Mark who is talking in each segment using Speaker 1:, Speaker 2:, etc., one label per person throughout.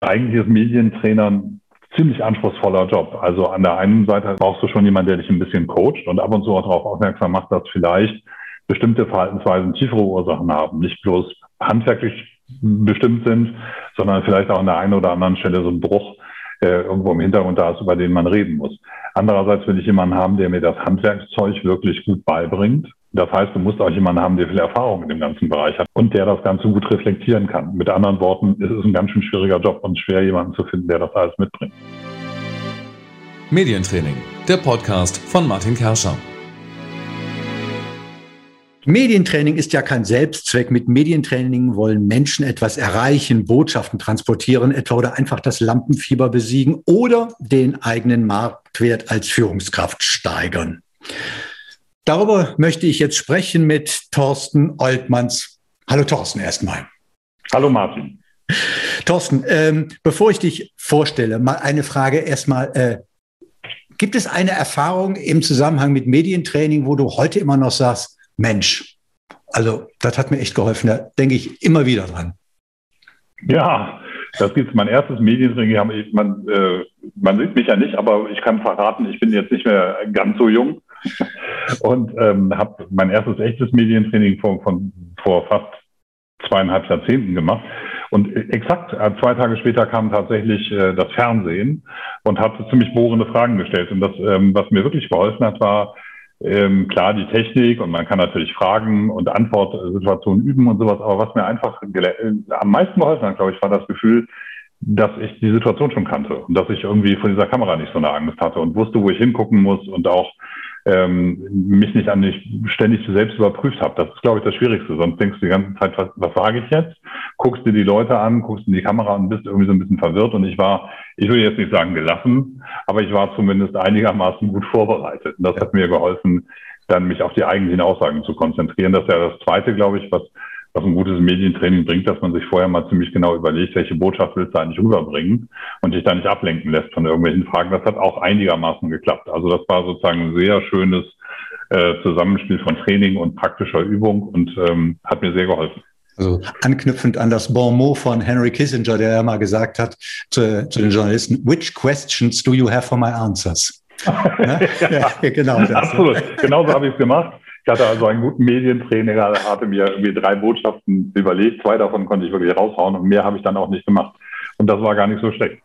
Speaker 1: Eigentlich ist Medientrainer ein ziemlich anspruchsvoller Job. Also an der einen Seite brauchst du schon jemanden, der dich ein bisschen coacht und ab und zu auch darauf aufmerksam macht, dass vielleicht bestimmte Verhaltensweisen tiefere Ursachen haben, nicht bloß handwerklich bestimmt sind, sondern vielleicht auch an der einen oder anderen Stelle so ein Bruch äh, irgendwo im Hintergrund da ist, über den man reden muss. Andererseits will ich jemanden haben, der mir das Handwerkszeug wirklich gut beibringt. Das heißt, du musst auch jemanden haben, der viel Erfahrung in dem ganzen Bereich hat und der das Ganze gut reflektieren kann. Mit anderen Worten, es ist ein ganz schön schwieriger Job und schwer, jemanden zu finden, der das alles mitbringt.
Speaker 2: Medientraining, der Podcast von Martin Kerscher.
Speaker 3: Medientraining ist ja kein Selbstzweck. Mit Medientraining wollen Menschen etwas erreichen, Botschaften transportieren etwa oder einfach das Lampenfieber besiegen oder den eigenen Marktwert als Führungskraft steigern. Darüber möchte ich jetzt sprechen mit Thorsten Oltmanns. Hallo Thorsten erstmal.
Speaker 1: Hallo Martin.
Speaker 3: Thorsten, ähm, bevor ich dich vorstelle, mal eine Frage erstmal. Äh, gibt es eine Erfahrung im Zusammenhang mit Medientraining, wo du heute immer noch sagst, Mensch, also das hat mir echt geholfen. Da denke ich immer wieder dran.
Speaker 1: Ja, das gibt mein erstes Medientraining. Man, äh, man sieht mich ja nicht, aber ich kann verraten, ich bin jetzt nicht mehr ganz so jung und ähm, habe mein erstes echtes Medientraining vor, von, vor fast zweieinhalb Jahrzehnten gemacht. Und exakt äh, zwei Tage später kam tatsächlich äh, das Fernsehen und hat ziemlich bohrende Fragen gestellt. Und das, ähm, was mir wirklich geholfen hat, war ähm, klar die Technik und man kann natürlich Fragen und Antwortsituationen üben und sowas. Aber was mir einfach äh, am meisten geholfen hat, glaube ich, war das Gefühl, dass ich die Situation schon kannte und dass ich irgendwie vor dieser Kamera nicht so eine Angst hatte und wusste, wo ich hingucken muss und auch ähm, mich nicht an mich ständig selbst überprüft habe. Das ist, glaube ich, das Schwierigste. Sonst denkst du die ganze Zeit, was, was sage ich jetzt? Guckst dir die Leute an, guckst in die Kamera und bist irgendwie so ein bisschen verwirrt. Und ich war, ich will jetzt nicht sagen gelassen, aber ich war zumindest einigermaßen gut vorbereitet. Und das hat mir geholfen, dann mich auf die eigentlichen Aussagen zu konzentrieren. Das ist ja das Zweite, glaube ich, was was ein gutes Medientraining bringt, dass man sich vorher mal ziemlich genau überlegt, welche Botschaft willst du eigentlich rüberbringen und dich da nicht ablenken lässt von irgendwelchen Fragen. Das hat auch einigermaßen geklappt. Also das war sozusagen ein sehr schönes äh, Zusammenspiel von Training und praktischer Übung und ähm, hat mir sehr geholfen.
Speaker 3: Also anknüpfend an das Bon mot von Henry Kissinger, der ja mal gesagt hat zu, zu den Journalisten, which questions do you have for my answers?
Speaker 1: ja, ja, genau. Das. Absolut. Genauso habe ich es gemacht. Ich hatte also einen guten Medientrainer, hatte mir irgendwie drei Botschaften überlegt. Zwei davon konnte ich wirklich raushauen und mehr habe ich dann auch nicht gemacht. Und das war gar nicht so schlecht.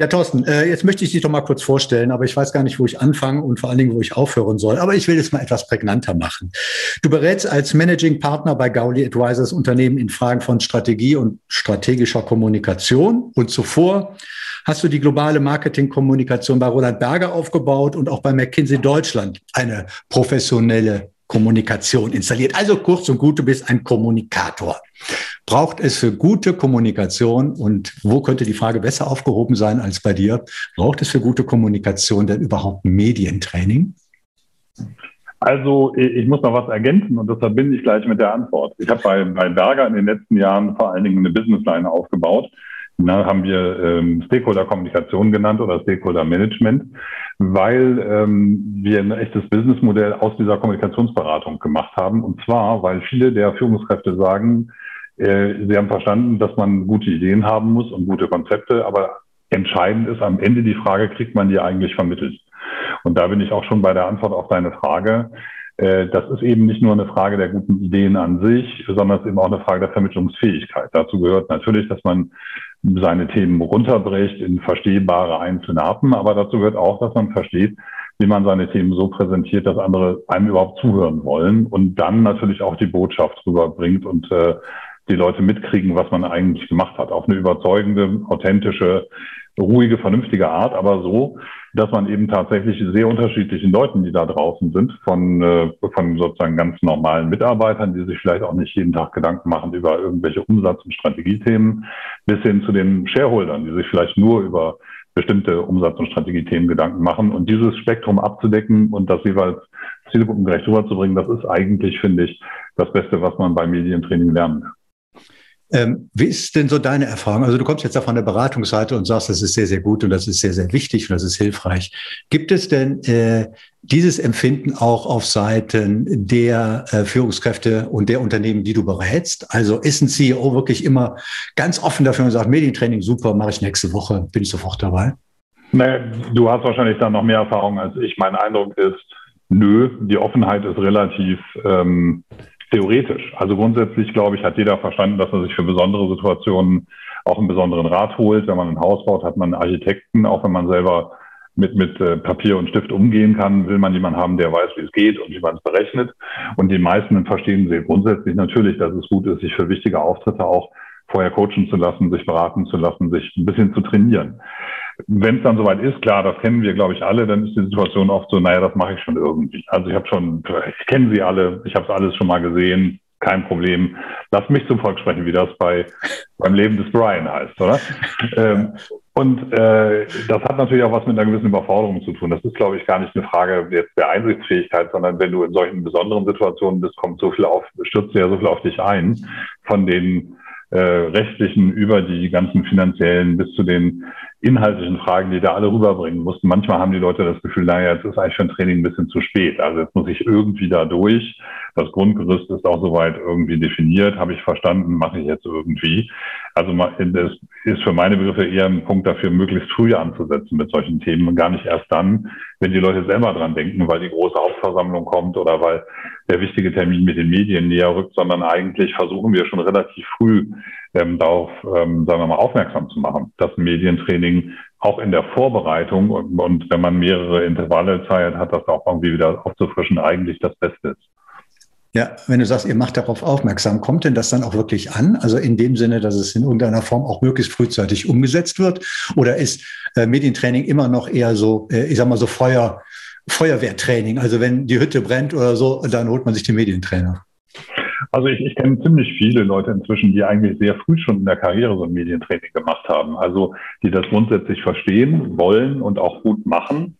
Speaker 3: Ja, Thorsten, äh, jetzt möchte ich dich doch mal kurz vorstellen, aber ich weiß gar nicht, wo ich anfangen und vor allen Dingen, wo ich aufhören soll. Aber ich will es mal etwas prägnanter machen. Du berätst als Managing Partner bei Gauli Advisors Unternehmen in Fragen von Strategie und strategischer Kommunikation. Und zuvor hast du die globale Marketingkommunikation bei Roland Berger aufgebaut und auch bei McKinsey Deutschland eine professionelle Kommunikation installiert. Also kurz und gut, du bist ein Kommunikator. Braucht es für gute Kommunikation und wo könnte die Frage besser aufgehoben sein als bei dir? Braucht es für gute Kommunikation denn überhaupt Medientraining?
Speaker 1: Also ich muss noch was ergänzen und das verbinde ich gleich mit der Antwort. Ich habe bei, bei Berger in den letzten Jahren vor allen Dingen eine Businessline aufgebaut, na, haben wir ähm, Stakeholder-Kommunikation genannt oder Stakeholder-Management, weil ähm, wir ein echtes Businessmodell aus dieser Kommunikationsberatung gemacht haben. Und zwar, weil viele der Führungskräfte sagen, äh, sie haben verstanden, dass man gute Ideen haben muss und gute Konzepte, aber entscheidend ist am Ende die Frage, kriegt man die eigentlich vermittelt? Und da bin ich auch schon bei der Antwort auf deine Frage. Äh, das ist eben nicht nur eine Frage der guten Ideen an sich, sondern es ist eben auch eine Frage der Vermittlungsfähigkeit. Dazu gehört natürlich, dass man seine Themen runterbricht in verstehbare einzelne Happen, aber dazu gehört auch, dass man versteht, wie man seine Themen so präsentiert, dass andere einem überhaupt zuhören wollen und dann natürlich auch die Botschaft rüberbringt und äh, die Leute mitkriegen, was man eigentlich gemacht hat. Auf eine überzeugende, authentische, ruhige, vernünftige Art, aber so, dass man eben tatsächlich sehr unterschiedlichen Leuten, die da draußen sind, von, äh, von sozusagen ganz normalen Mitarbeitern, die sich vielleicht auch nicht jeden Tag Gedanken machen über irgendwelche Umsatz- und Strategiethemen, bis hin zu den Shareholdern, die sich vielleicht nur über bestimmte Umsatz- und Strategiethemen Gedanken machen. Und dieses Spektrum abzudecken und das jeweils zielgruppengerecht rüberzubringen, das ist eigentlich, finde ich, das Beste, was man beim Medientraining lernen kann.
Speaker 3: Ähm, wie ist denn so deine Erfahrung? Also du kommst jetzt da von der Beratungsseite und sagst, das ist sehr, sehr gut und das ist sehr, sehr wichtig und das ist hilfreich. Gibt es denn äh, dieses Empfinden auch auf Seiten der äh, Führungskräfte und der Unternehmen, die du berätst? Also ist ein CEO wirklich immer ganz offen dafür und sagt, Medientraining super, mache ich nächste Woche, bin ich sofort dabei?
Speaker 1: Naja, du hast wahrscheinlich da noch mehr Erfahrung als ich. Mein Eindruck ist, nö, die Offenheit ist relativ ähm, theoretisch. Also grundsätzlich, glaube ich, hat jeder verstanden, dass er sich für besondere Situationen auch einen besonderen Rat holt. Wenn man ein Haus baut, hat man einen Architekten, auch wenn man selber mit, mit äh, Papier und Stift umgehen kann, will man jemanden haben, der weiß, wie es geht und wie man es berechnet. Und die meisten verstehen sie grundsätzlich natürlich, dass es gut ist, sich für wichtige Auftritte auch vorher coachen zu lassen, sich beraten zu lassen, sich ein bisschen zu trainieren. Wenn es dann soweit ist, klar, das kennen wir, glaube ich, alle, dann ist die Situation oft so, naja, das mache ich schon irgendwie. Also ich habe schon, ich kenne sie alle, ich habe es alles schon mal gesehen, kein Problem. Lass mich zum Volk sprechen, wie das bei beim Leben des Brian heißt, oder? ähm, und äh, das hat natürlich auch was mit einer gewissen Überforderung zu tun. Das ist, glaube ich, gar nicht eine Frage jetzt der Einsichtsfähigkeit, sondern wenn du in solchen besonderen Situationen bist, kommt so viel auf, stürzt ja so viel auf dich ein, von den äh, rechtlichen über die ganzen finanziellen bis zu den inhaltlichen Fragen, die da alle rüberbringen mussten. Manchmal haben die Leute das Gefühl, naja, jetzt ist eigentlich für ein Training ein bisschen zu spät. Also jetzt muss ich irgendwie da durch. Das Grundgerüst ist auch soweit irgendwie definiert, habe ich verstanden, mache ich jetzt irgendwie. Also das ist für meine Begriffe eher ein Punkt dafür, möglichst früh anzusetzen mit solchen Themen und gar nicht erst dann, wenn die Leute selber dran denken, weil die große Hauptversammlung kommt oder weil der wichtige Termin mit den Medien näher rückt, sondern eigentlich versuchen wir schon relativ früh ähm, darauf, ähm, sagen wir mal, aufmerksam zu machen, dass Medientraining auch in der Vorbereitung und, und wenn man mehrere Intervalle Zeit hat, das auch irgendwie wieder aufzufrischen, eigentlich das Beste ist.
Speaker 3: Ja, wenn du sagst, ihr macht darauf aufmerksam, kommt denn das dann auch wirklich an? Also in dem Sinne, dass es in irgendeiner Form auch möglichst frühzeitig umgesetzt wird? Oder ist äh, Medientraining immer noch eher so, äh, ich sag mal so Feuer, Feuerwehrtraining? Also wenn die Hütte brennt oder so, dann holt man sich den Medientrainer.
Speaker 1: Also ich, ich kenne ziemlich viele Leute inzwischen, die eigentlich sehr früh schon in der Karriere so ein Medientraining gemacht haben. Also die das grundsätzlich verstehen, wollen und auch gut machen.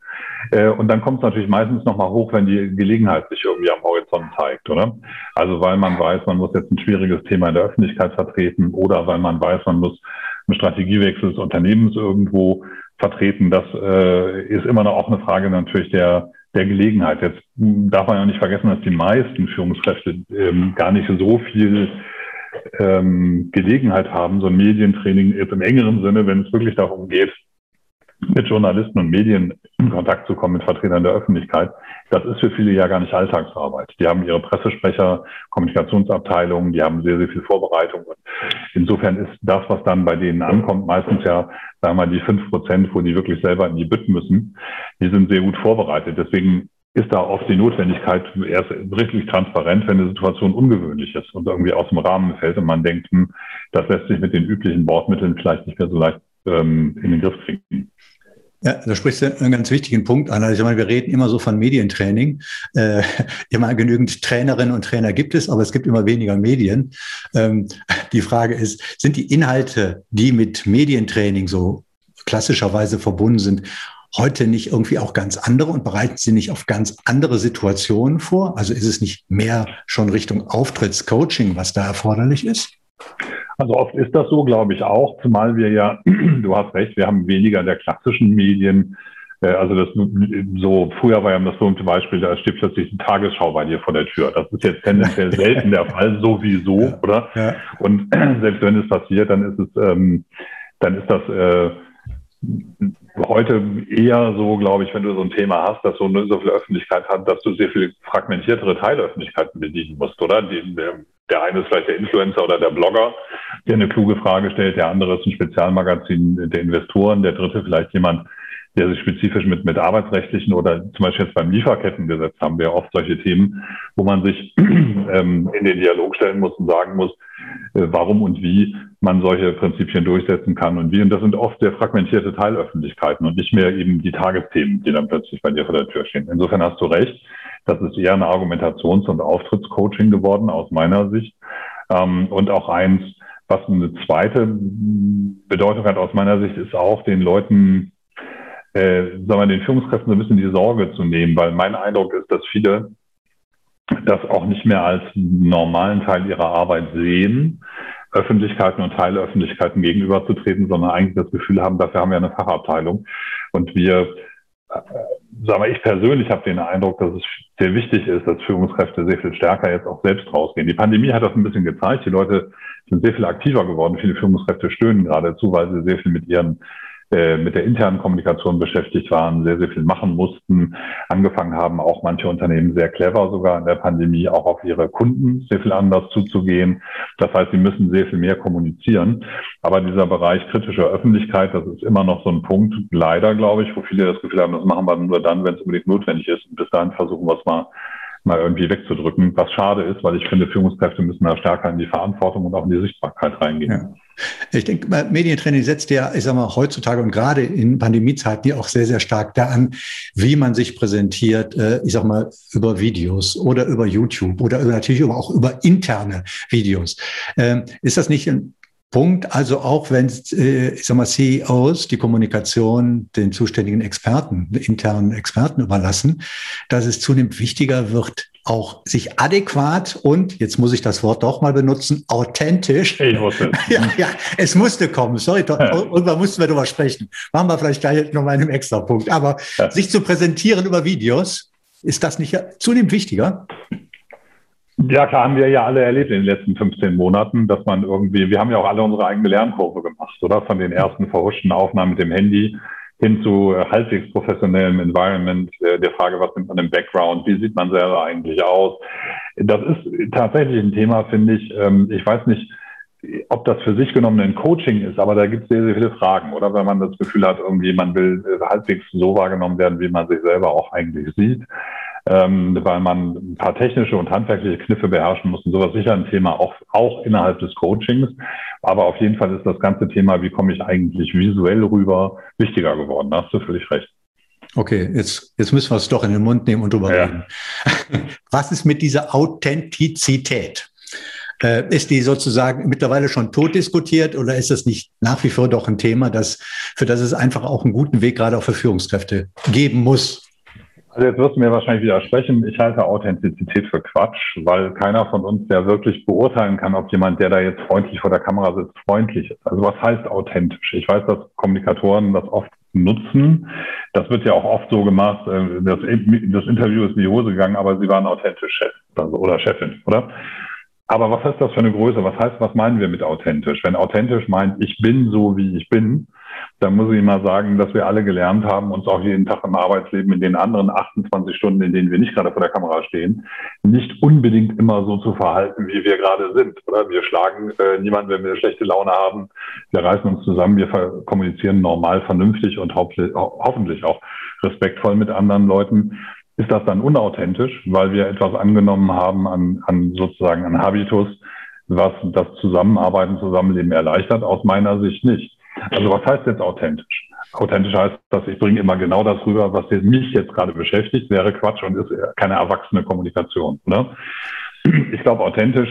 Speaker 1: Äh, und dann kommt es natürlich meistens nochmal hoch, wenn die Gelegenheit sich irgendwie am Horizont zeigt, oder? Also weil man weiß, man muss jetzt ein schwieriges Thema in der Öffentlichkeit vertreten oder weil man weiß, man muss einen Strategiewechsel des Unternehmens irgendwo vertreten. Das äh, ist immer noch auch eine Frage natürlich der, der Gelegenheit. Jetzt darf man ja nicht vergessen, dass die meisten Führungskräfte ähm, gar nicht so viel ähm, Gelegenheit haben, so ein Medientraining jetzt im engeren Sinne, wenn es wirklich darum geht, mit Journalisten und Medien in Kontakt zu kommen, mit Vertretern der Öffentlichkeit, das ist für viele ja gar nicht Alltagsarbeit. Die haben ihre Pressesprecher, Kommunikationsabteilungen, die haben sehr, sehr viel Vorbereitung. Und insofern ist das, was dann bei denen ankommt, meistens ja, sagen wir mal, die fünf Prozent, wo die wirklich selber in die Bütt müssen, die sind sehr gut vorbereitet. Deswegen ist da oft die Notwendigkeit erst richtig transparent, wenn eine Situation ungewöhnlich ist und irgendwie aus dem Rahmen fällt und man denkt, hm, das lässt sich mit den üblichen Bordmitteln vielleicht nicht mehr so leicht ähm, in den Griff kriegen.
Speaker 3: Ja, da sprichst du einen ganz wichtigen Punkt an. Also ich meine, wir reden immer so von Medientraining. Äh, immer genügend Trainerinnen und Trainer gibt es, aber es gibt immer weniger Medien. Ähm, die Frage ist, sind die Inhalte, die mit Medientraining so klassischerweise verbunden sind, heute nicht irgendwie auch ganz andere und bereiten sie nicht auf ganz andere Situationen vor? Also ist es nicht mehr schon Richtung Auftrittscoaching, was da erforderlich ist?
Speaker 1: Also oft ist das so, glaube ich auch, zumal wir ja, du hast recht, wir haben weniger der klassischen Medien. Äh, also das so früher war ja das berühmte Beispiel, da steht plötzlich die Tagesschau bei dir vor der Tür. Das ist jetzt tendenziell selten der Fall, sowieso, ja, oder? Ja. Und selbst wenn es passiert, dann ist es, ähm, dann ist das äh, heute eher so, glaube ich, wenn du so ein Thema hast, dass so, so viel Öffentlichkeit hat, dass du sehr viel fragmentiertere Teilöffentlichkeiten bedienen musst, oder? Die, der, eine ist vielleicht der Influencer oder der Blogger, der eine kluge Frage stellt, der andere ist ein Spezialmagazin der Investoren, der dritte vielleicht jemand, der sich spezifisch mit, mit arbeitsrechtlichen oder zum Beispiel jetzt beim Lieferkettengesetz haben wir oft solche Themen, wo man sich ähm, in den Dialog stellen muss und sagen muss, äh, warum und wie man solche Prinzipien durchsetzen kann und wie. Und das sind oft sehr fragmentierte Teilöffentlichkeiten und nicht mehr eben die Tagesthemen, die dann plötzlich bei dir vor der Tür stehen. Insofern hast du recht. Das ist eher eine Argumentations- und Auftrittscoaching geworden aus meiner Sicht. Ähm, und auch eins, was eine zweite Bedeutung hat aus meiner Sicht, ist auch den Leuten äh, sagen wir, den Führungskräften so ein bisschen die Sorge zu nehmen, weil mein Eindruck ist, dass viele das auch nicht mehr als normalen Teil ihrer Arbeit sehen, Öffentlichkeiten und Teilöffentlichkeiten gegenüberzutreten, sondern eigentlich das Gefühl haben, dafür haben wir eine Fachabteilung. Und wir, sagen wir, ich persönlich habe den Eindruck, dass es sehr wichtig ist, dass Führungskräfte sehr viel stärker jetzt auch selbst rausgehen. Die Pandemie hat das ein bisschen gezeigt. Die Leute sind sehr viel aktiver geworden. Viele Führungskräfte stöhnen geradezu, weil sie sehr viel mit ihren äh, mit der internen Kommunikation beschäftigt waren, sehr, sehr viel machen mussten, angefangen haben, auch manche Unternehmen sehr clever sogar in der Pandemie auch auf ihre Kunden sehr viel anders zuzugehen. Das heißt, sie müssen sehr viel mehr kommunizieren. Aber dieser Bereich kritische Öffentlichkeit, das ist immer noch so ein Punkt, leider glaube ich, wo viele das Gefühl haben, das machen wir nur dann, wenn es unbedingt notwendig ist. Und bis dahin versuchen wir es mal mal irgendwie wegzudrücken, was schade ist, weil ich finde, Führungskräfte müssen da stärker in die Verantwortung und auch in die Sichtbarkeit reingehen. Ja.
Speaker 3: Ich denke, Medientraining setzt ja, ich sag mal, heutzutage und gerade in Pandemiezeiten ja auch sehr, sehr stark da an, wie man sich präsentiert, äh, ich sag mal, über Videos oder über YouTube oder natürlich auch über interne Videos. Ähm, ist das nicht ein Punkt, also auch wenn, äh, ich sag mal, CEOs die Kommunikation den zuständigen Experten, internen Experten überlassen, dass es zunehmend wichtiger wird, auch sich adäquat und, jetzt muss ich das Wort doch mal benutzen, authentisch. Ich wusste. ja, ja, es musste kommen. Sorry, ja. irgendwann mussten wir darüber sprechen. Machen wir vielleicht gleich noch mal einen extra Punkt. Aber ja. sich zu präsentieren über Videos, ist das nicht zunehmend wichtiger?
Speaker 1: Ja, klar, haben wir ja alle erlebt in den letzten 15 Monaten, dass man irgendwie, wir haben ja auch alle unsere eigene Lernkurve gemacht, oder? Von den ersten verhuschten Aufnahmen mit dem Handy hin zu äh, halbwegs professionellem Environment, äh, der Frage, was nimmt man im Background, wie sieht man selber eigentlich aus. Das ist tatsächlich ein Thema, finde ich. Ähm, ich weiß nicht, ob das für sich genommen ein Coaching ist, aber da gibt es sehr, sehr viele Fragen, oder? Wenn man das Gefühl hat, irgendwie man will äh, halbwegs so wahrgenommen werden, wie man sich selber auch eigentlich sieht ähm, weil man ein paar technische und handwerkliche Kniffe beherrschen muss und sowas sicher ein Thema auch, auch innerhalb des Coachings. Aber auf jeden Fall ist das ganze Thema, wie komme ich eigentlich visuell rüber, wichtiger geworden. Da hast du völlig recht.
Speaker 3: Okay, jetzt, jetzt müssen wir es doch in den Mund nehmen und drüber ja. reden. Was ist mit dieser Authentizität? Äh, ist die sozusagen mittlerweile schon tot diskutiert oder ist das nicht nach wie vor doch ein Thema, das, für das es einfach auch einen guten Weg gerade auch für Führungskräfte geben muss?
Speaker 1: Also jetzt wirst du mir wahrscheinlich widersprechen. Ich halte Authentizität für Quatsch, weil keiner von uns ja wirklich beurteilen kann, ob jemand, der da jetzt freundlich vor der Kamera sitzt, freundlich ist. Also was heißt authentisch? Ich weiß, dass Kommunikatoren das oft nutzen. Das wird ja auch oft so gemacht. Das, das Interview ist in die Hose gegangen, aber sie waren authentisch Chef also, oder Chefin, oder? Aber was ist das für eine Größe? Was heißt, was meinen wir mit authentisch? Wenn authentisch meint, ich bin so, wie ich bin, da muss ich mal sagen, dass wir alle gelernt haben, uns auch jeden Tag im Arbeitsleben in den anderen 28 Stunden, in denen wir nicht gerade vor der Kamera stehen, nicht unbedingt immer so zu verhalten, wie wir gerade sind. Oder wir schlagen äh, niemanden, wenn wir schlechte Laune haben. Wir reißen uns zusammen, wir kommunizieren normal, vernünftig und hoffentlich auch respektvoll mit anderen Leuten. Ist das dann unauthentisch, weil wir etwas angenommen haben an, an sozusagen an Habitus, was das Zusammenarbeiten, Zusammenleben erleichtert? Aus meiner Sicht nicht. Also was heißt jetzt authentisch? Authentisch heißt, dass ich bringe immer genau das rüber, was mich jetzt gerade beschäftigt, wäre Quatsch und ist keine erwachsene Kommunikation. Ne? Ich glaube, authentisch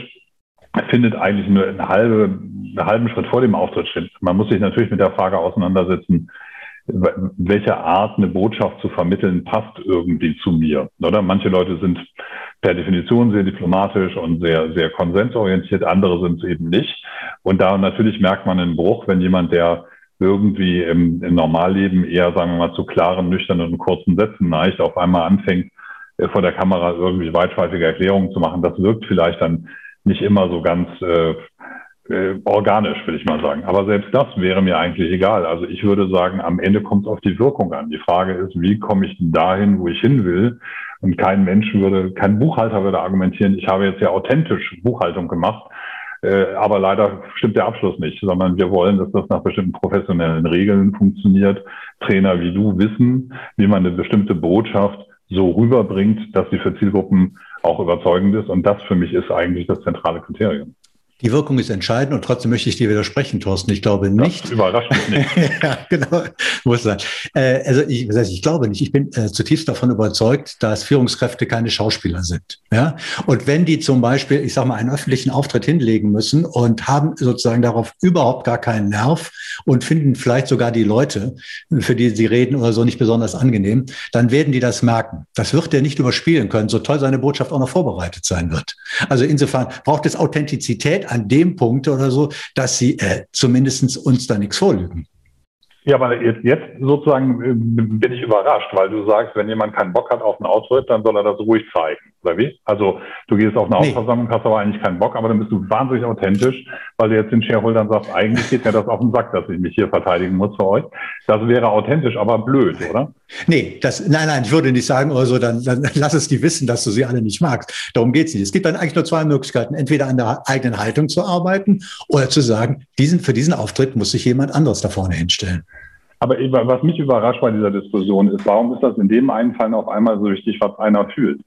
Speaker 1: findet eigentlich nur eine halbe, einen halben Schritt vor dem Auftritt statt. Man muss sich natürlich mit der Frage auseinandersetzen, welche Art eine Botschaft zu vermitteln passt irgendwie zu mir. Oder manche Leute sind per Definition sehr diplomatisch und sehr, sehr konsensorientiert, andere sind es eben nicht. Und da natürlich merkt man einen Bruch, wenn jemand, der irgendwie im, im Normalleben eher, sagen wir mal, zu klaren, nüchternen und kurzen Sätzen neigt, auf einmal anfängt, äh, vor der Kamera irgendwie weitschweifige Erklärungen zu machen. Das wirkt vielleicht dann nicht immer so ganz äh, äh, organisch, will ich mal sagen. Aber selbst das wäre mir eigentlich egal. Also ich würde sagen, am Ende kommt es auf die Wirkung an. Die Frage ist, wie komme ich dahin, wo ich hin will? Und kein Mensch würde, kein Buchhalter würde argumentieren, ich habe jetzt ja authentisch Buchhaltung gemacht. Äh, aber leider stimmt der Abschluss nicht, sondern wir wollen, dass das nach bestimmten professionellen Regeln funktioniert. Trainer wie du wissen, wie man eine bestimmte Botschaft so rüberbringt, dass sie für Zielgruppen auch überzeugend ist. Und das für mich ist eigentlich das zentrale Kriterium.
Speaker 3: Die Wirkung ist entscheidend und trotzdem möchte ich dir widersprechen, Thorsten. Ich glaube nicht.
Speaker 1: Das überrascht mich nicht.
Speaker 3: ja, genau. Muss sein. Äh, also ich, das heißt, ich glaube nicht. Ich bin äh, zutiefst davon überzeugt, dass Führungskräfte keine Schauspieler sind. Ja? Und wenn die zum Beispiel, ich sage mal, einen öffentlichen Auftritt hinlegen müssen und haben sozusagen darauf überhaupt gar keinen Nerv und finden vielleicht sogar die Leute, für die sie reden oder so, nicht besonders angenehm, dann werden die das merken. Das wird der nicht überspielen können, so toll seine Botschaft auch noch vorbereitet sein wird. Also insofern braucht es Authentizität an dem Punkt oder so, dass sie äh, zumindest uns da nichts vorlügen.
Speaker 1: Ja, aber jetzt, jetzt sozusagen äh, bin ich überrascht, weil du sagst, wenn jemand keinen Bock hat auf einen Auftritt, dann soll er das ruhig zeigen, oder wie? Also du gehst auf eine nee. Hausversammlung, hast aber eigentlich keinen Bock, aber dann bist du wahnsinnig authentisch, weil du jetzt den Shareholdern sagst, eigentlich geht mir das auf den Sack, dass ich mich hier verteidigen muss für euch. Das wäre authentisch, aber blöd, oder?
Speaker 3: Nee, das, nein, nein, ich würde nicht sagen, oder so, dann, dann lass es die wissen, dass du sie alle nicht magst. Darum geht's nicht. Es gibt dann eigentlich nur zwei Möglichkeiten. Entweder an der eigenen Haltung zu arbeiten oder zu sagen, diesen, für diesen Auftritt muss sich jemand anderes da vorne hinstellen.
Speaker 1: Aber was mich überrascht bei dieser Diskussion ist, warum ist das in dem einen Fall auf einmal so richtig, was einer fühlt?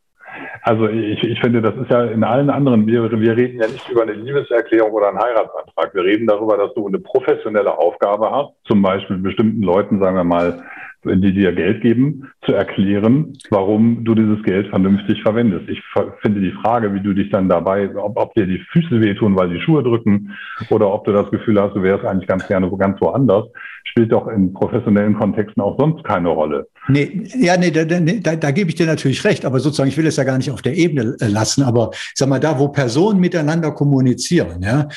Speaker 1: Also ich, ich finde, das ist ja in allen anderen, wir, wir reden ja nicht über eine Liebeserklärung oder einen Heiratsantrag. Wir reden darüber, dass du eine professionelle Aufgabe hast, zum Beispiel bestimmten Leuten, sagen wir mal, die dir Geld geben, zu erklären, warum du dieses Geld vernünftig verwendest. Ich finde die Frage, wie du dich dann dabei, ob, ob dir die Füße wehtun, weil die Schuhe drücken, oder ob du das Gefühl hast, du wärst eigentlich ganz gerne ganz woanders, spielt doch in professionellen Kontexten auch sonst keine Rolle.
Speaker 3: Nee, ja, nee, da, da, da gebe ich dir natürlich recht, aber sozusagen, ich will es ja gar nicht auf der Ebene äh, lassen, aber sag mal, da, wo Personen miteinander kommunizieren, ja,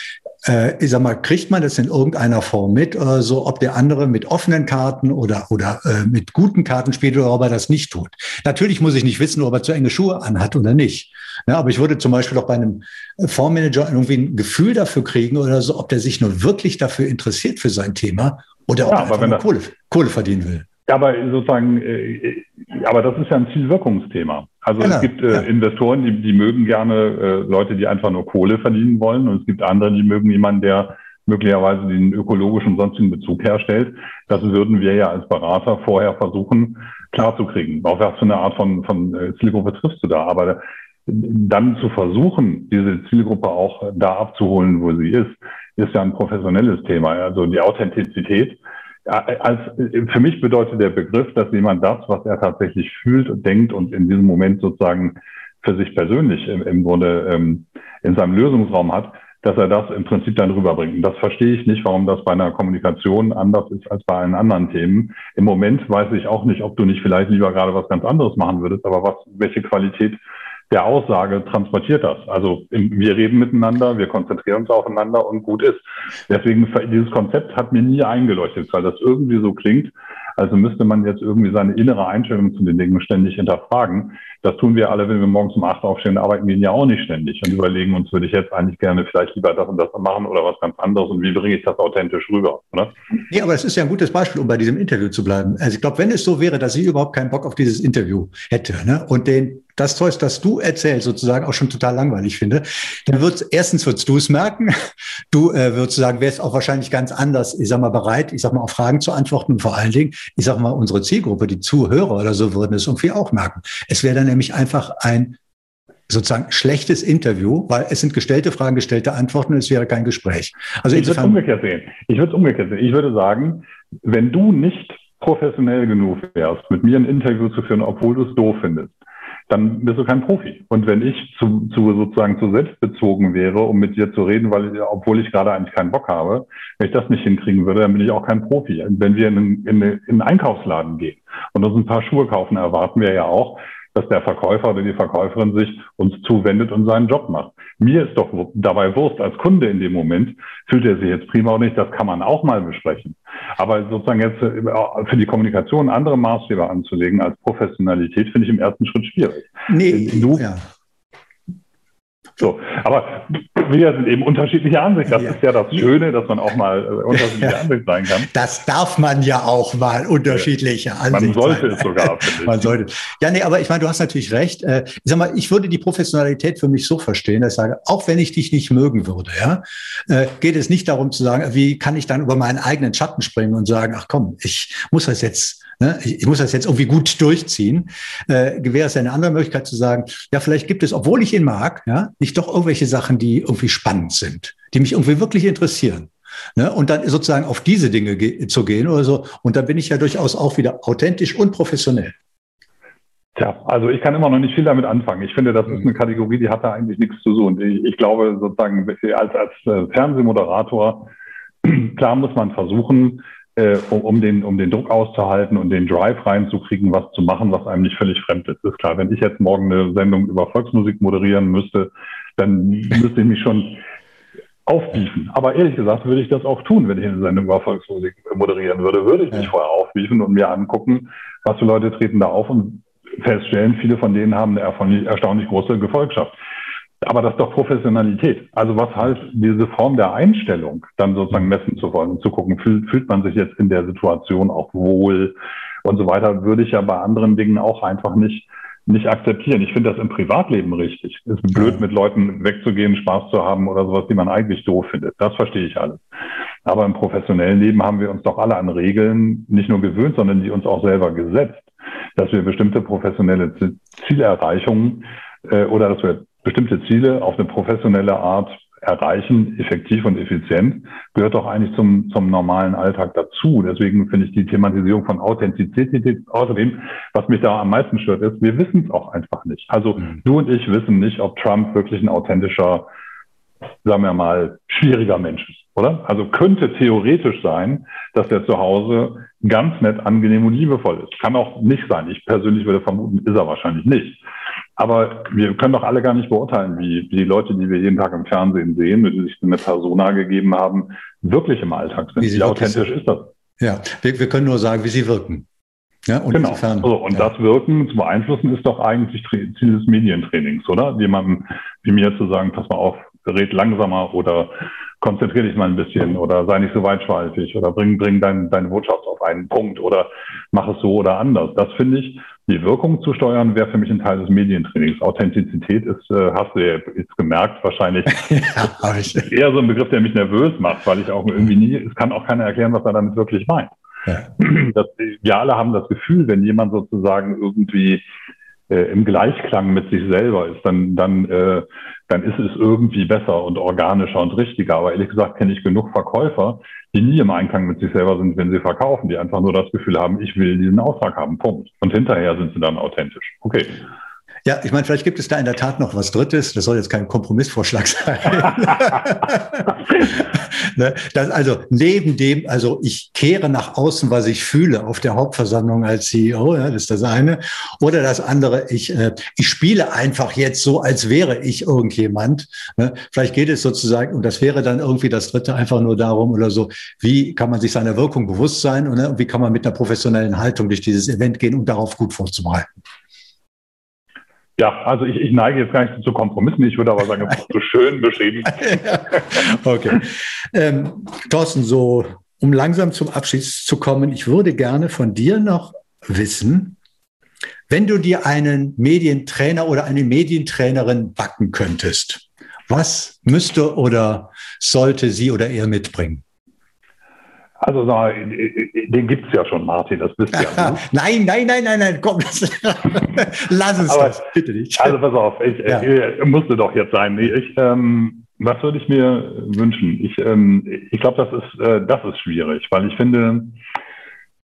Speaker 3: äh, ich sag mal, kriegt man das in irgendeiner Form mit oder so, ob der andere mit offenen Karten oder, oder äh, mit guten Karten spielt oder ob er das nicht tut. Natürlich muss ich nicht wissen, ob er zu enge Schuhe anhat oder nicht. Ja, aber ich würde zum Beispiel auch bei einem Fondsmanager irgendwie ein Gefühl dafür kriegen oder so, ob der sich nur wirklich dafür interessiert für sein Thema oder ob ja, er einfach nur Kohle, Kohle verdienen will.
Speaker 1: Aber sozusagen, äh, aber das ist ja ein Zielwirkungsthema. Also genau, es gibt äh, ja. Investoren, die, die mögen gerne äh, Leute, die einfach nur Kohle verdienen wollen. Und es gibt andere, die mögen jemanden, der möglicherweise den ökologischen sonstigen Bezug herstellt. Das würden wir ja als Berater vorher versuchen klarzukriegen. Auf was für eine Art von, von äh, Zielgruppe triffst du da? Aber dann zu versuchen, diese Zielgruppe auch da abzuholen, wo sie ist, ist ja ein professionelles Thema. Also die Authentizität als, für mich bedeutet der Begriff, dass jemand das, was er tatsächlich fühlt und denkt und in diesem Moment sozusagen für sich persönlich im, im Grunde ähm, in seinem Lösungsraum hat, dass er das im Prinzip dann rüberbringt. Und das verstehe ich nicht, warum das bei einer Kommunikation anders ist als bei allen anderen Themen. Im Moment weiß ich auch nicht, ob du nicht vielleicht lieber gerade was ganz anderes machen würdest, aber was, welche Qualität der Aussage transportiert das. Also wir reden miteinander, wir konzentrieren uns aufeinander und gut ist. Deswegen, dieses Konzept hat mir nie eingeleuchtet, weil das irgendwie so klingt, also müsste man jetzt irgendwie seine innere Einstellung zu den Dingen ständig hinterfragen. Das tun wir alle, wenn wir morgens um acht aufstehen, arbeiten wir ja auch nicht ständig und überlegen uns, würde ich jetzt eigentlich gerne vielleicht lieber das und das machen oder was ganz anderes und wie bringe ich das authentisch rüber, oder?
Speaker 3: Ja, aber es ist ja ein gutes Beispiel, um bei diesem Interview zu bleiben. Also ich glaube, wenn es so wäre, dass sie überhaupt keinen Bock auf dieses Interview hätte ne, und den das Zeug, das du erzählst, sozusagen auch schon total langweilig finde, dann wird erstens würdest du es merken, du äh, würdest sagen, wärst auch wahrscheinlich ganz anders, ich sag mal, bereit, ich sag mal, auf Fragen zu antworten und vor allen Dingen, ich sag mal, unsere Zielgruppe, die Zuhörer oder so würden es irgendwie auch merken. Es wäre dann nämlich einfach ein sozusagen schlechtes Interview, weil es sind gestellte Fragen, gestellte Antworten und es wäre kein Gespräch.
Speaker 1: Also ich würde es umgekehrt sehen. Ich würde es umgekehrt sehen. Ich würde sagen, wenn du nicht professionell genug wärst, mit mir ein Interview zu führen, obwohl du es doof findest, dann bist du kein Profi. Und wenn ich zu, zu sozusagen zu selbstbezogen wäre, um mit dir zu reden, weil obwohl ich gerade eigentlich keinen Bock habe, wenn ich das nicht hinkriegen würde, dann bin ich auch kein Profi. Wenn wir in, in, in einen Einkaufsladen gehen und uns ein paar Schuhe kaufen, erwarten wir ja auch, dass der Verkäufer oder die Verkäuferin sich uns zuwendet und seinen Job macht. Mir ist doch dabei Wurst als Kunde in dem Moment, fühlt er sich jetzt prima oder nicht, das kann man auch mal besprechen. Aber sozusagen jetzt äh, für die Kommunikation andere Maßstäbe anzulegen als Professionalität, finde ich im ersten Schritt schwierig. Nee, du, ja. So, aber wir sind eben unterschiedliche Ansichten. Das ja. ist ja das Schöne, dass man auch mal äh, unterschiedliche Ansichten sein kann.
Speaker 3: Das darf man ja auch mal unterschiedliche Ansichten.
Speaker 1: Man sollte sein. es sogar.
Speaker 3: man sollte. Ja, nee, aber ich meine, du hast natürlich recht. Äh, ich sag mal, ich würde die Professionalität für mich so verstehen, dass ich sage, auch wenn ich dich nicht mögen würde, ja, äh, geht es nicht darum zu sagen, wie kann ich dann über meinen eigenen Schatten springen und sagen, ach komm, ich muss das jetzt Ne? Ich, muss das jetzt irgendwie gut durchziehen. Äh, wäre es eine andere Möglichkeit zu sagen, ja, vielleicht gibt es, obwohl ich ihn mag, ja, nicht doch irgendwelche Sachen, die irgendwie spannend sind, die mich irgendwie wirklich interessieren. Ne? Und dann sozusagen auf diese Dinge ge zu gehen oder so. Und da bin ich ja durchaus auch wieder authentisch und professionell.
Speaker 1: Tja, also ich kann immer noch nicht viel damit anfangen. Ich finde, das ist eine Kategorie, die hat da eigentlich nichts zu suchen. Ich, ich glaube sozusagen, als, als äh, Fernsehmoderator, klar muss man versuchen, äh, um, den, um den Druck auszuhalten und den Drive reinzukriegen, was zu machen, was einem nicht völlig fremd ist. Ist klar, wenn ich jetzt morgen eine Sendung über Volksmusik moderieren müsste, dann müsste ich mich schon aufbiefen. Aber ehrlich gesagt würde ich das auch tun, wenn ich eine Sendung über Volksmusik moderieren würde, würde ich mich vorher aufbiefen und mir angucken, was für Leute treten da auf und feststellen, viele von denen haben eine erstaunlich große Gefolgschaft. Aber das ist doch Professionalität. Also was heißt diese Form der Einstellung, dann sozusagen messen zu wollen und zu gucken, fühlt, fühlt man sich jetzt in der Situation auch wohl und so weiter, würde ich ja bei anderen Dingen auch einfach nicht, nicht akzeptieren. Ich finde das im Privatleben richtig. Es ist blöd, mit Leuten wegzugehen, Spaß zu haben oder sowas, die man eigentlich doof findet. Das verstehe ich alles. Aber im professionellen Leben haben wir uns doch alle an Regeln nicht nur gewöhnt, sondern die uns auch selber gesetzt dass wir bestimmte professionelle Zielerreichungen äh, oder dass wir bestimmte Ziele auf eine professionelle Art erreichen, effektiv und effizient, gehört doch eigentlich zum, zum normalen Alltag dazu. Deswegen finde ich die Thematisierung von Authentizität außerdem, was mich da am meisten stört, ist, wir wissen es auch einfach nicht. Also mhm. du und ich wissen nicht, ob Trump wirklich ein authentischer, sagen wir mal, schwieriger Mensch ist, oder? Also könnte theoretisch sein, dass der zu Hause ganz nett, angenehm und liebevoll ist. Kann auch nicht sein. Ich persönlich würde vermuten, ist er wahrscheinlich nicht. Aber wir können doch alle gar nicht beurteilen, wie, wie die Leute, die wir jeden Tag im Fernsehen sehen, die sich eine Persona gegeben haben, wirklich im Alltag sind.
Speaker 3: Wie, wie authentisch sind. ist das? Ja, wir, wir, können nur sagen, wie sie wirken.
Speaker 1: Ja, und genau. Insofern, also, und ja. das Wirken zu beeinflussen ist doch eigentlich Ziel des Medientrainings, oder? Jemandem wie mir zu sagen, pass mal auf, red langsamer oder konzentriere dich mal ein bisschen oder sei nicht so weitschweifig oder bring, bring dein, deine Botschaft auf einen Punkt oder mach es so oder anders. Das finde ich, die Wirkung zu steuern, wäre für mich ein Teil des Medientrainings. Authentizität ist, äh, hast du ja jetzt gemerkt, wahrscheinlich ja, eher so ein Begriff, der mich nervös macht, weil ich auch irgendwie nie, es kann auch keiner erklären, was er damit wirklich meint. Ja. Das, wir alle haben das Gefühl, wenn jemand sozusagen irgendwie äh, im Gleichklang mit sich selber ist, dann, dann, äh, dann ist es irgendwie besser und organischer und richtiger. Aber ehrlich gesagt kenne ich genug Verkäufer, die nie im Einklang mit sich selber sind, wenn sie verkaufen, die einfach nur das Gefühl haben, ich will diesen Auftrag haben, Punkt. Und hinterher sind sie dann authentisch. Okay.
Speaker 3: Ja, ich meine, vielleicht gibt es da in der Tat noch was Drittes. Das soll jetzt kein Kompromissvorschlag sein. ne? das, also neben dem, also ich kehre nach außen, was ich fühle auf der Hauptversammlung als CEO, ja, das ist das eine. Oder das andere, ich, äh, ich spiele einfach jetzt so, als wäre ich irgendjemand. Ne? Vielleicht geht es sozusagen, und das wäre dann irgendwie das Dritte, einfach nur darum oder so, wie kann man sich seiner Wirkung bewusst sein und ne? wie kann man mit einer professionellen Haltung durch dieses Event gehen, um darauf gut vorzubereiten.
Speaker 1: Ja, also ich, ich neige jetzt gar nicht zu Kompromissen. Ich würde aber sagen, das so schön beschrieben.
Speaker 3: okay. Ähm, Thorsten, so um langsam zum Abschluss zu kommen, ich würde gerne von dir noch wissen, wenn du dir einen Medientrainer oder eine Medientrainerin backen könntest, was müsste oder sollte sie oder er mitbringen?
Speaker 1: Also den gibt es ja schon, Martin, das wisst ihr ja.
Speaker 3: nein, nein, nein, nein, nein, komm, lass es
Speaker 1: Aber, das, bitte nicht. Also pass auf, ich, ja. ich, musste doch jetzt sein. Ich, ähm, was würde ich mir wünschen? Ich, ähm, ich glaube, das ist, äh, das ist schwierig, weil ich finde,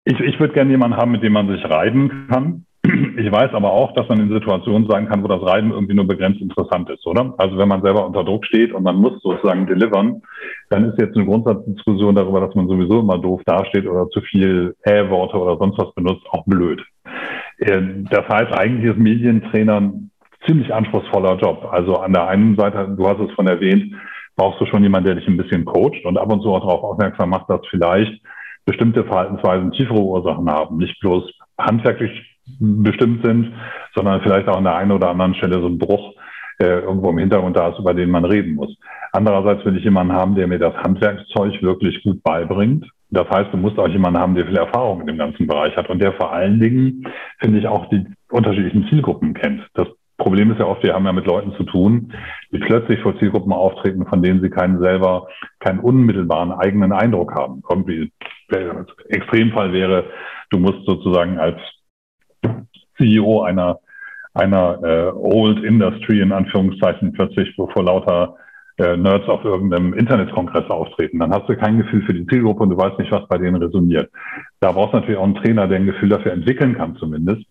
Speaker 1: ich, ich würde gerne jemanden haben, mit dem man sich reiben kann. Ich weiß aber auch, dass man in Situationen sein kann, wo das Reiten irgendwie nur begrenzt interessant ist, oder? Also wenn man selber unter Druck steht und man muss sozusagen delivern, dann ist jetzt eine Grundsatzdiskussion darüber, dass man sowieso immer doof dasteht oder zu viel Äh-Worte oder sonst was benutzt, auch blöd. Äh, das heißt, eigentlich ist Medientrainer ein ziemlich anspruchsvoller Job. Also an der einen Seite, du hast es von erwähnt, brauchst du schon jemanden, der dich ein bisschen coacht und ab und zu auch darauf aufmerksam macht, dass vielleicht bestimmte Verhaltensweisen tiefere Ursachen haben, nicht bloß handwerklich bestimmt sind, sondern vielleicht auch an der einen oder anderen Stelle so ein Bruch äh, irgendwo im Hintergrund da ist, über den man reden muss. Andererseits will ich jemanden haben, der mir das Handwerkszeug wirklich gut beibringt. Das heißt, du musst auch jemanden haben, der viel Erfahrung in dem ganzen Bereich hat und der vor allen Dingen, finde ich, auch die unterschiedlichen Zielgruppen kennt. Das Problem ist ja oft, wir haben ja mit Leuten zu tun, die plötzlich vor Zielgruppen auftreten, von denen sie keinen selber, keinen unmittelbaren eigenen Eindruck haben. Irgendwie, Extremfall wäre, du musst sozusagen als CEO einer, einer äh, Old Industry in Anführungszeichen plötzlich vor lauter äh, Nerds auf irgendeinem Internetkongress auftreten. Dann hast du kein Gefühl für die Zielgruppe und du weißt nicht, was bei denen resoniert. Da brauchst du natürlich auch einen Trainer, der ein Gefühl dafür entwickeln kann zumindest.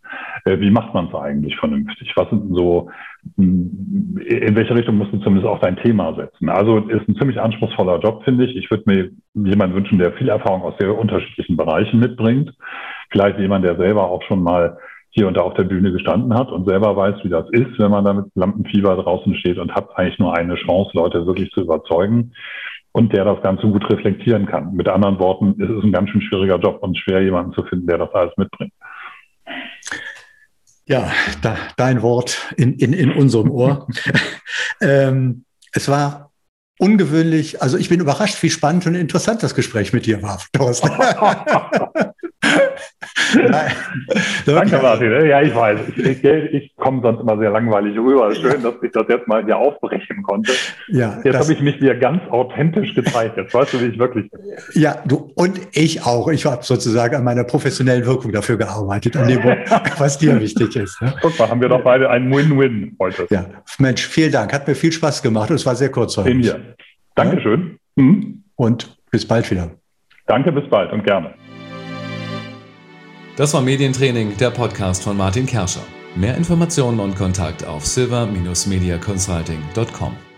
Speaker 1: Äh, wie macht man es eigentlich vernünftig? Was sind so, hm, in welche Richtung musst du zumindest auch dein Thema setzen? Also ist ein ziemlich anspruchsvoller Job, finde ich. Ich würde mir jemanden wünschen, der viel Erfahrung aus sehr unterschiedlichen Bereichen mitbringt. Vielleicht jemand, der selber auch schon mal hier und da auf der Bühne gestanden hat und selber weiß, wie das ist, wenn man da mit Lampenfieber draußen steht und hat eigentlich nur eine Chance, Leute wirklich zu überzeugen und der das Ganze gut reflektieren kann. Mit anderen Worten, es ist ein ganz schön schwieriger Job und schwer, jemanden zu finden, der das alles mitbringt.
Speaker 3: Ja, da, dein Wort in, in, in unserem Ohr. ähm, es war ungewöhnlich, also ich bin überrascht, wie spannend und interessant das Gespräch mit dir war, Thorsten.
Speaker 1: Danke, Martin. Ja, ich weiß. Ich, ich, ich komme sonst immer sehr langweilig rüber. Schön, dass ich das jetzt mal hier aufbrechen konnte. Ja, jetzt habe ich mich dir ganz authentisch gezeigt. Jetzt weißt du, wie ich wirklich bin.
Speaker 3: Ja, du und ich auch. Ich habe sozusagen an meiner professionellen Wirkung dafür gearbeitet, an dem, was dir wichtig ist.
Speaker 1: Ne? Guck mal, haben wir doch beide einen Win-Win heute.
Speaker 3: Ja, Mensch, vielen Dank. Hat mir viel Spaß gemacht und es war sehr kurzweilig. In
Speaker 1: mir. Dankeschön.
Speaker 3: Mhm. Und bis bald wieder.
Speaker 1: Danke, bis bald und gerne.
Speaker 2: Das war Medientraining, der Podcast von Martin Kerscher. Mehr Informationen und Kontakt auf silver-mediaconsulting.com.